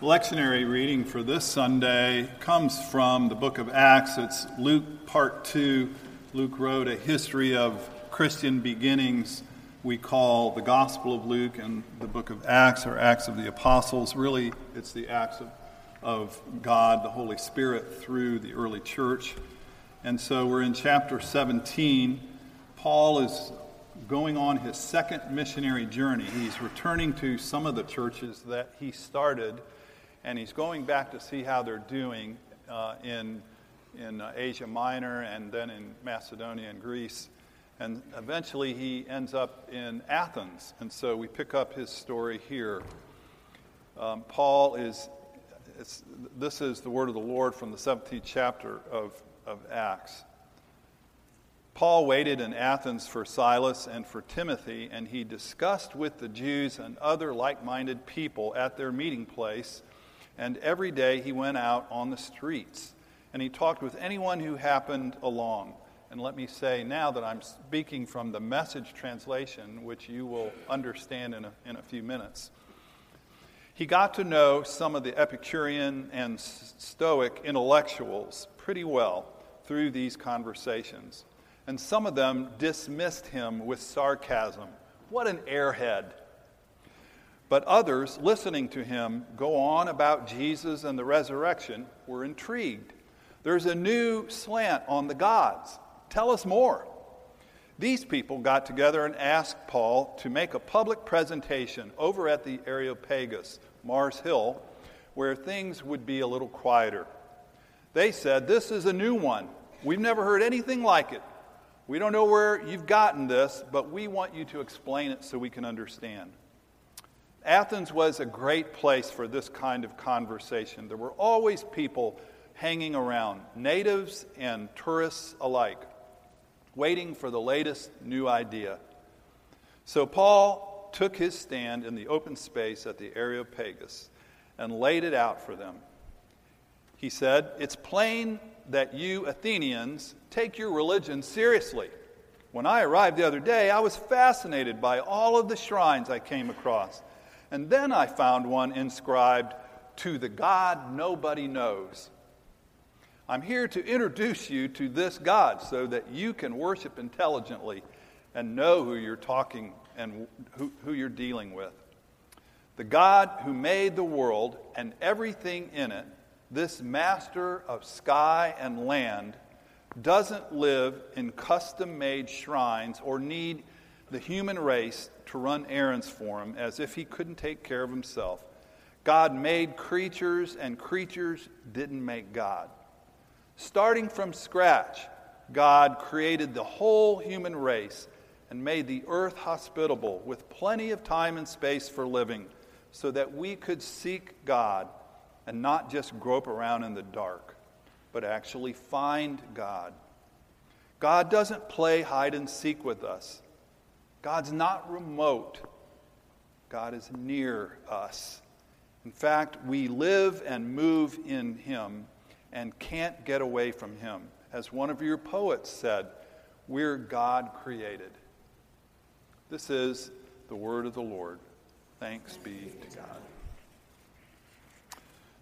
lectionary reading for this Sunday comes from the book of Acts. It's Luke part 2. Luke wrote a history of Christian beginnings we call the Gospel of Luke and the book of Acts or Acts of the Apostles. Really, it's the Acts of, of God, the Holy Spirit, through the early church. And so we're in chapter 17. Paul is going on his second missionary journey. He's returning to some of the churches that he started and he's going back to see how they're doing uh, in, in uh, Asia Minor and then in Macedonia and Greece. And eventually he ends up in Athens. And so we pick up his story here. Um, Paul is, this is the word of the Lord from the 17th chapter of, of Acts. Paul waited in Athens for Silas and for Timothy, and he discussed with the Jews and other like minded people at their meeting place and every day he went out on the streets and he talked with anyone who happened along. And let me say now that I'm speaking from the message translation, which you will understand in a, in a few minutes. He got to know some of the Epicurean and Stoic intellectuals pretty well through these conversations. And some of them dismissed him with sarcasm. What an airhead! But others, listening to him go on about Jesus and the resurrection, were intrigued. There's a new slant on the gods. Tell us more. These people got together and asked Paul to make a public presentation over at the Areopagus, Mars Hill, where things would be a little quieter. They said, This is a new one. We've never heard anything like it. We don't know where you've gotten this, but we want you to explain it so we can understand. Athens was a great place for this kind of conversation. There were always people hanging around, natives and tourists alike, waiting for the latest new idea. So Paul took his stand in the open space at the Areopagus and laid it out for them. He said, It's plain that you Athenians take your religion seriously. When I arrived the other day, I was fascinated by all of the shrines I came across. And then I found one inscribed, To the God Nobody Knows. I'm here to introduce you to this God so that you can worship intelligently and know who you're talking and who, who you're dealing with. The God who made the world and everything in it, this master of sky and land, doesn't live in custom made shrines or need the human race to run errands for him as if he couldn't take care of himself. God made creatures, and creatures didn't make God. Starting from scratch, God created the whole human race and made the earth hospitable with plenty of time and space for living so that we could seek God and not just grope around in the dark, but actually find God. God doesn't play hide and seek with us. God's not remote, God is near us. In fact, we live and move in Him and can't get away from Him. As one of your poets said, we're God created. This is the word of the Lord. Thanks be to God.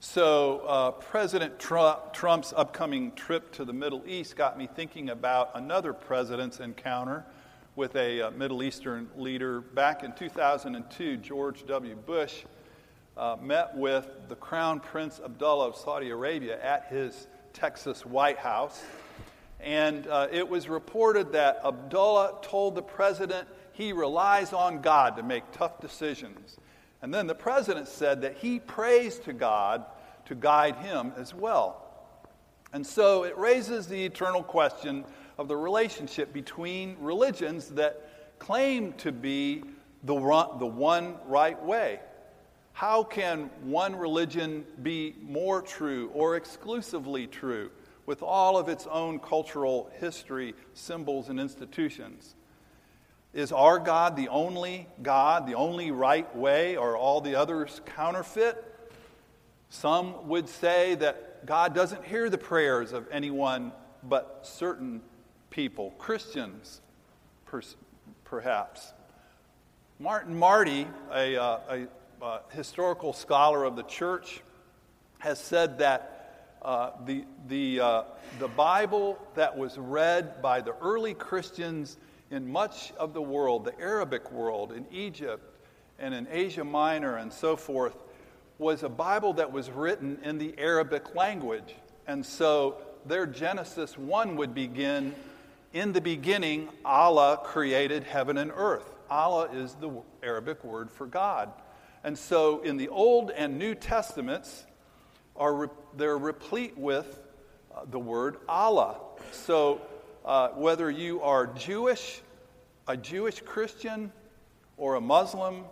So, uh, President Trump, Trump's upcoming trip to the Middle East got me thinking about another president's encounter with a uh, Middle Eastern leader. Back in 2002, George W. Bush uh, met with the Crown Prince Abdullah of Saudi Arabia at his Texas White House. And uh, it was reported that Abdullah told the president he relies on God to make tough decisions. And then the president said that he prays to God to guide him as well. And so it raises the eternal question of the relationship between religions that claim to be the, the one right way. How can one religion be more true or exclusively true with all of its own cultural history, symbols, and institutions? Is our God the only God, the only right way, or all the others counterfeit? Some would say that God doesn't hear the prayers of anyone but certain people, Christians perhaps. Martin Marty, a, uh, a uh, historical scholar of the church, has said that uh, the, the, uh, the Bible that was read by the early Christians in much of the world, the Arabic world, in Egypt and in Asia Minor and so forth, was a Bible that was written in the Arabic language. And so their Genesis 1 would begin In the beginning, Allah created heaven and earth. Allah is the Arabic word for God. And so in the Old and New Testaments, are they're replete with uh, the word Allah. So uh, whether you are Jewish, a Jewish Christian, or a Muslim,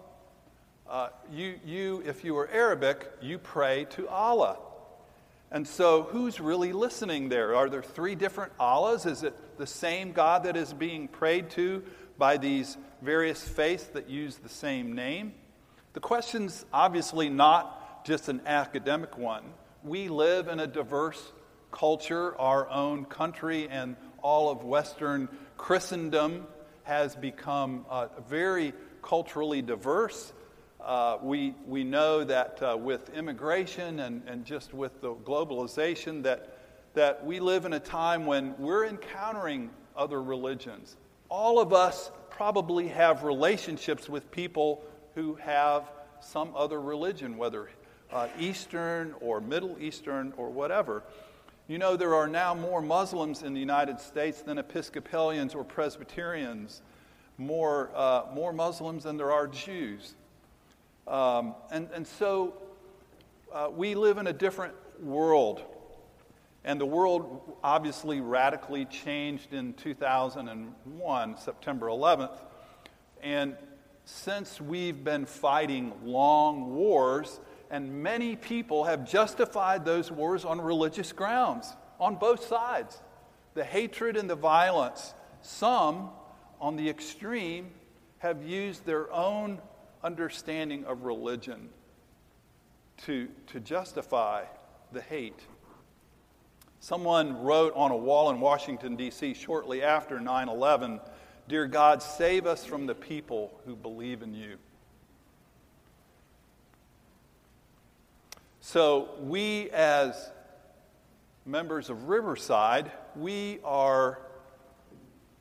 uh, you, you, if you are Arabic, you pray to Allah. And so, who's really listening there? Are there three different Allahs? Is it the same God that is being prayed to by these various faiths that use the same name? The question's obviously not just an academic one. We live in a diverse culture. Our own country and all of Western Christendom has become uh, very culturally diverse. Uh, we, we know that uh, with immigration and, and just with the globalization that, that we live in a time when we're encountering other religions. All of us probably have relationships with people who have some other religion, whether uh, Eastern or Middle Eastern or whatever. You know, there are now more Muslims in the United States than Episcopalians or Presbyterians, more, uh, more Muslims than there are Jews. Um, and, and so uh, we live in a different world. And the world obviously radically changed in 2001, September 11th. And since we've been fighting long wars, and many people have justified those wars on religious grounds, on both sides. The hatred and the violence. Some, on the extreme, have used their own understanding of religion to, to justify the hate. Someone wrote on a wall in Washington, D.C., shortly after 9 11, Dear God, save us from the people who believe in you. So, we as members of Riverside, we are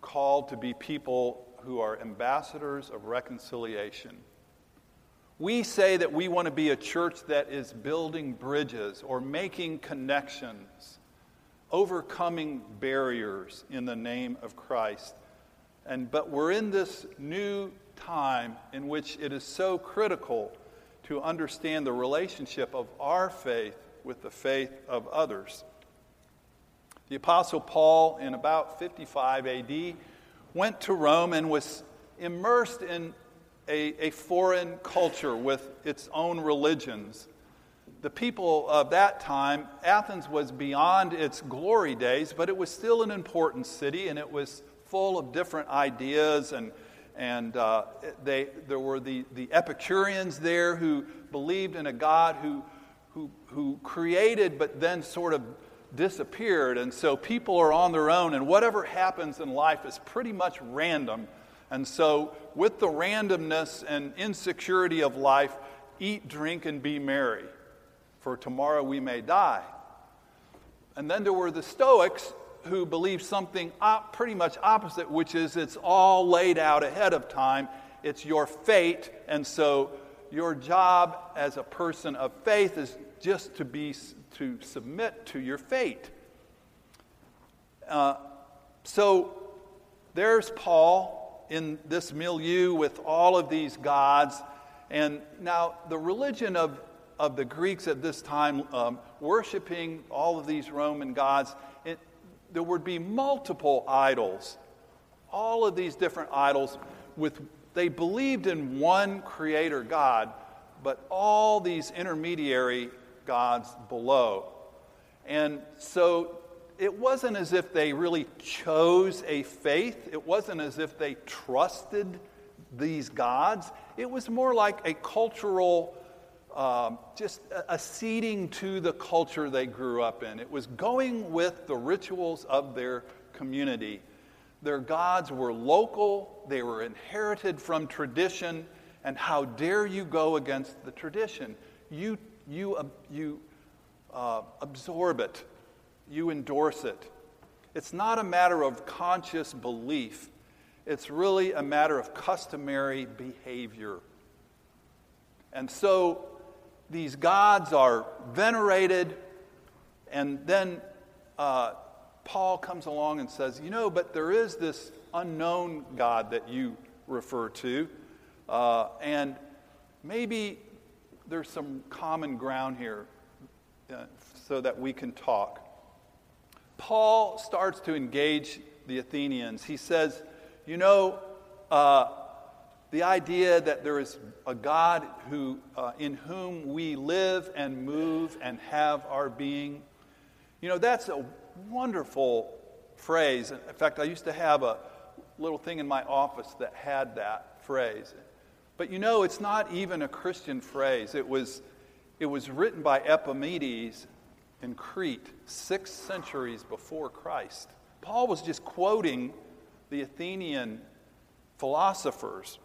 called to be people who are ambassadors of reconciliation. We say that we want to be a church that is building bridges or making connections, overcoming barriers in the name of Christ. And, but we're in this new time in which it is so critical to understand the relationship of our faith with the faith of others. The Apostle Paul, in about 55 AD, went to Rome and was immersed in a, a foreign culture with its own religions. The people of that time, Athens was beyond its glory days, but it was still an important city and it was full of different ideas and and uh, they, there were the, the Epicureans there who believed in a God who, who, who created but then sort of disappeared. And so people are on their own, and whatever happens in life is pretty much random. And so, with the randomness and insecurity of life, eat, drink, and be merry, for tomorrow we may die. And then there were the Stoics who believed something op- pretty much opposite, which is it's all laid out ahead of time. It's your fate. And so, your job as a person of faith is just to be to submit to your fate. Uh, so there's Paul in this milieu with all of these gods. And now, the religion of, of the Greeks at this time, um, worshiping all of these Roman gods, it, there would be multiple idols, all of these different idols with they believed in one creator God, but all these intermediary gods below. And so it wasn't as if they really chose a faith, it wasn't as if they trusted these gods. It was more like a cultural, um, just acceding to the culture they grew up in. It was going with the rituals of their community. Their gods were local, they were inherited from tradition, And how dare you go against the tradition? You, you, uh, you uh, absorb it, you endorse it. It's not a matter of conscious belief, it's really a matter of customary behavior. And so these gods are venerated, and then uh, Paul comes along and says, You know, but there is this unknown God that you refer to, uh, and maybe there's some common ground here uh, so that we can talk. Paul starts to engage the Athenians. He says, You know, uh, the idea that there is a God who, uh, in whom we live and move and have our being, you know, that's a wonderful phrase. In fact, I used to have a little thing in my office that had that phrase. But you know, it's not even a Christian phrase. It was, it was written by Epimenides in Crete, six centuries before Christ. Paul was just quoting the Athenian philosophers.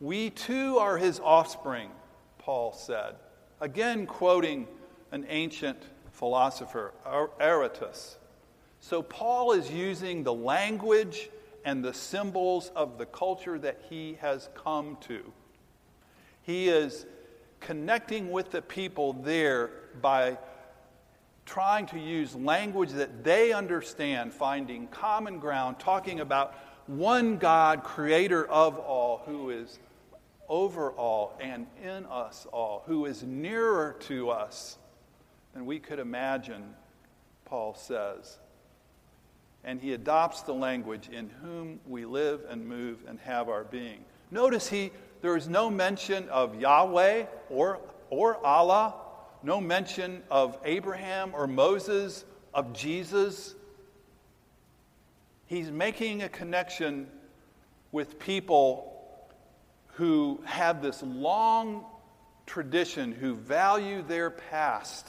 We too are his offspring, Paul said. Again, quoting an ancient philosopher, Aratus. So, Paul is using the language and the symbols of the culture that he has come to. He is connecting with the people there by trying to use language that they understand, finding common ground, talking about one God, creator of all, who is over all and in us all, who is nearer to us than we could imagine, Paul says. And he adopts the language in whom we live and move and have our being. Notice he there is no mention of Yahweh or, or Allah, no mention of Abraham or Moses, of Jesus. He's making a connection with people who have this long tradition, who value their past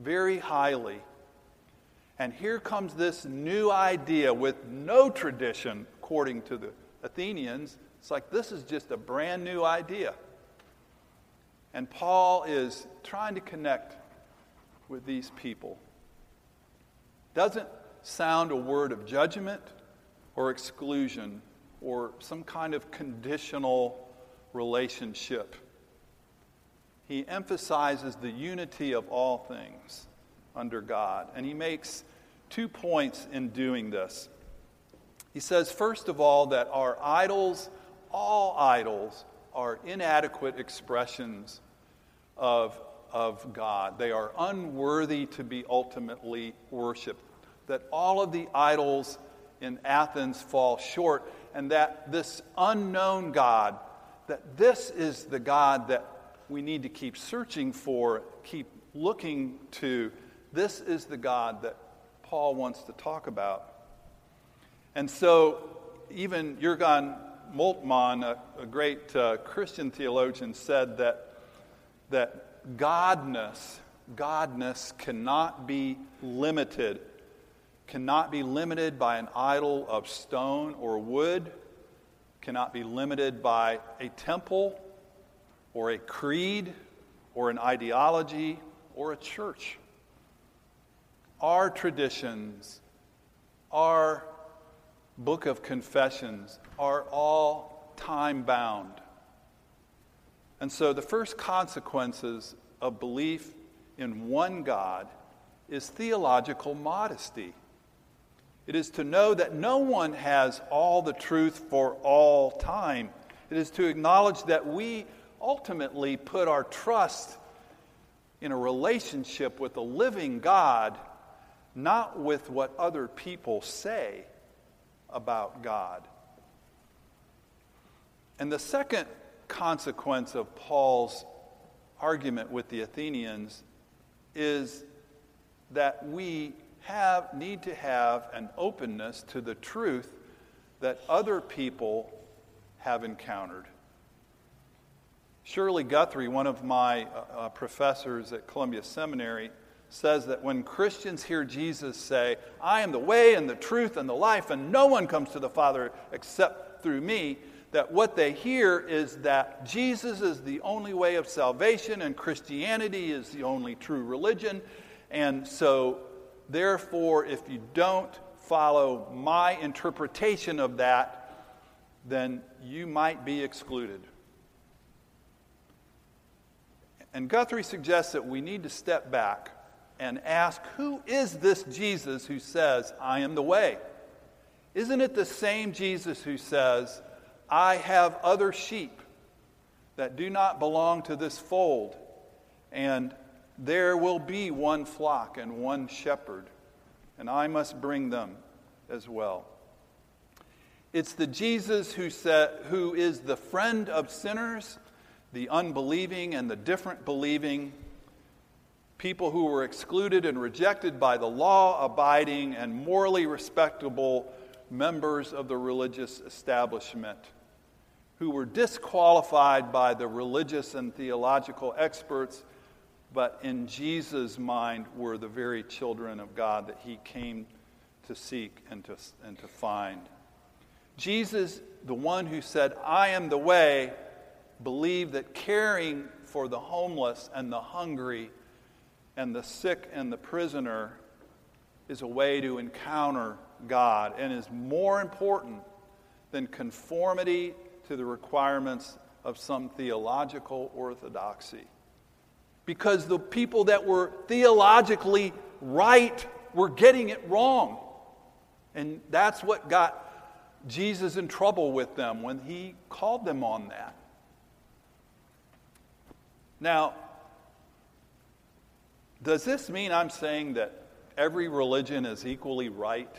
very highly. And here comes this new idea with no tradition, according to the Athenians. It's like this is just a brand new idea. And Paul is trying to connect with these people. Doesn't sound a word of judgment or exclusion or some kind of conditional relationship he emphasizes the unity of all things under God. And he makes two points in doing this. He says, first of all, that our idols, all idols, are inadequate expressions of, of God. They are unworthy to be ultimately worshiped. That all of the idols in Athens fall short, and that this unknown God, that this is the God that we need to keep searching for, keep looking to. This is the God that Paul wants to talk about. And so, even Jurgen Moltmann, a, a great uh, Christian theologian, said that, that godness, godness cannot be limited, cannot be limited by an idol of stone or wood, cannot be limited by a temple or a creed or an ideology or a church. Our traditions, our book of confessions are all time bound. And so the first consequences of belief in one God is theological modesty. It is to know that no one has all the truth for all time. It is to acknowledge that we ultimately put our trust in a relationship with a living God, not with what other people say about God. And the second consequence of Paul's argument with the Athenians is that we have need to have an openness to the truth that other people have encountered. Shirley Guthrie, one of my uh, uh, professors at Columbia Seminary, says that when Christians hear Jesus say, I am the way and the truth and the life, and no one comes to the Father except through me, that what they hear is that Jesus is the only way of salvation and Christianity is the only true religion. And so, therefore, if you don't follow my interpretation of that, then you might be excluded. And Guthrie suggests that we need to step back and ask who is this Jesus who says, I am the way? Isn't it the same Jesus who says, I have other sheep that do not belong to this fold, and there will be one flock and one shepherd, and I must bring them as well. It's the Jesus who, said, who is the friend of sinners, the unbelieving and the different believing, people who were excluded and rejected by the law abiding and morally respectable members of the religious establishment who were disqualified by the religious and theological experts, but in Jesus' mind were the very children of God that he came to seek and to, and to find. Jesus, the one who said, I am the way, believed that caring for the homeless and the hungry and the sick and the prisoner is a way to encounter God and is more important than conformity to the requirements of some theological orthodoxy. Because the people that were theologically right were getting it wrong. And that's what got Jesus in trouble with them when he called them on that. Now, does this mean I'm saying that every religion is equally right?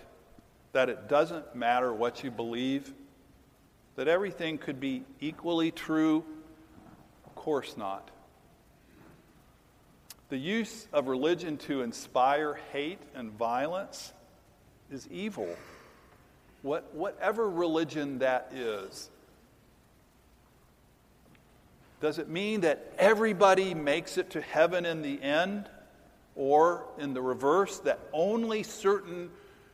That it doesn't matter what you believe? That everything could be equally true? Of course not. The use of religion to inspire hate and violence is evil. What, whatever religion that is. Does it mean that everybody makes it to heaven in the end? Or, in the reverse, that only certain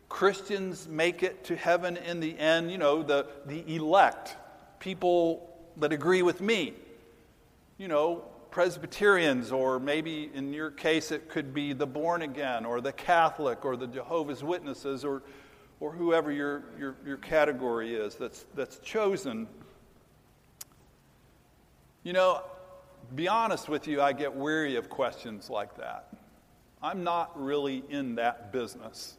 Christians make it to heaven in the end, you know, the, the elect, people that agree with me, you know, Presbyterians, or maybe in your case it could be the born again, or the Catholic, or the Jehovah's Witnesses, or, or whoever your, your, your category is that's, that's chosen. You know, be honest with you, I get weary of questions like that. I'm not really in that business.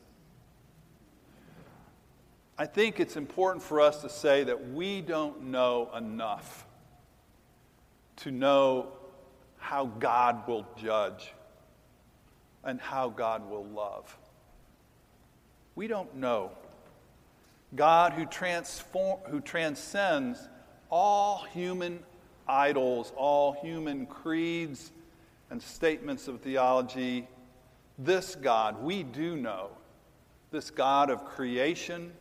I think it's important for us to say that we don't know enough to know how God will judge and how God will love. We don't know. God, who, transform, who transcends all human idols, all human creeds and statements of theology, this God we do know, this God of creation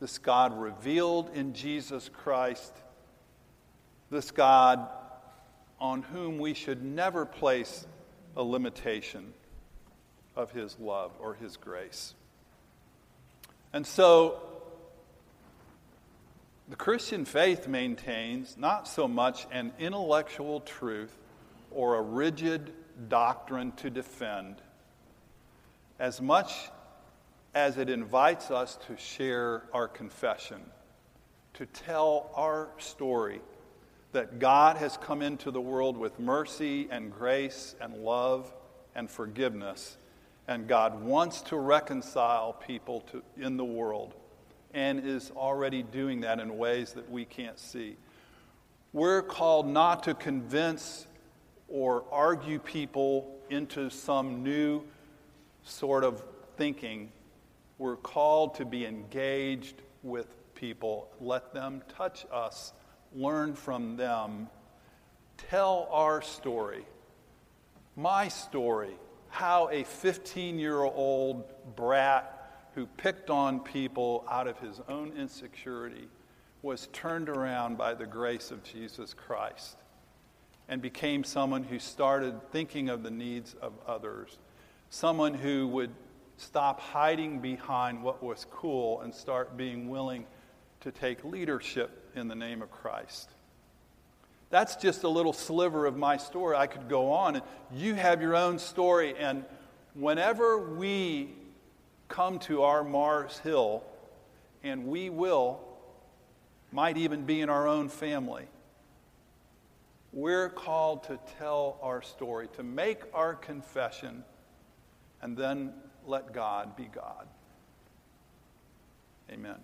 this God revealed in Jesus Christ, this God on whom we should never place a limitation of his love or his grace. And so, the Christian faith maintains not so much an intellectual truth or a rigid doctrine to defend, as much as it invites us to share our confession, to tell our story that God has come into the world with mercy and grace and love and forgiveness, and God wants to reconcile people to, in the world and is already doing that in ways that we can't see. We're called not to convince or argue people into some new sort of thinking we're called to be engaged with people. Let them touch us, learn from them, tell our story. My story, how a 15 year old brat who picked on people out of his own insecurity was turned around by the grace of Jesus Christ and became someone who started thinking of the needs of others, someone who would stop hiding behind what was cool and start being willing to take leadership in the name of Christ. That's just a little sliver of my story. I could go on, and you have your own story. And whenever we come to our Mars Hill, and we will, might even be in our own family, we're called to tell our story, to make our confession, and then let God be God. Amen.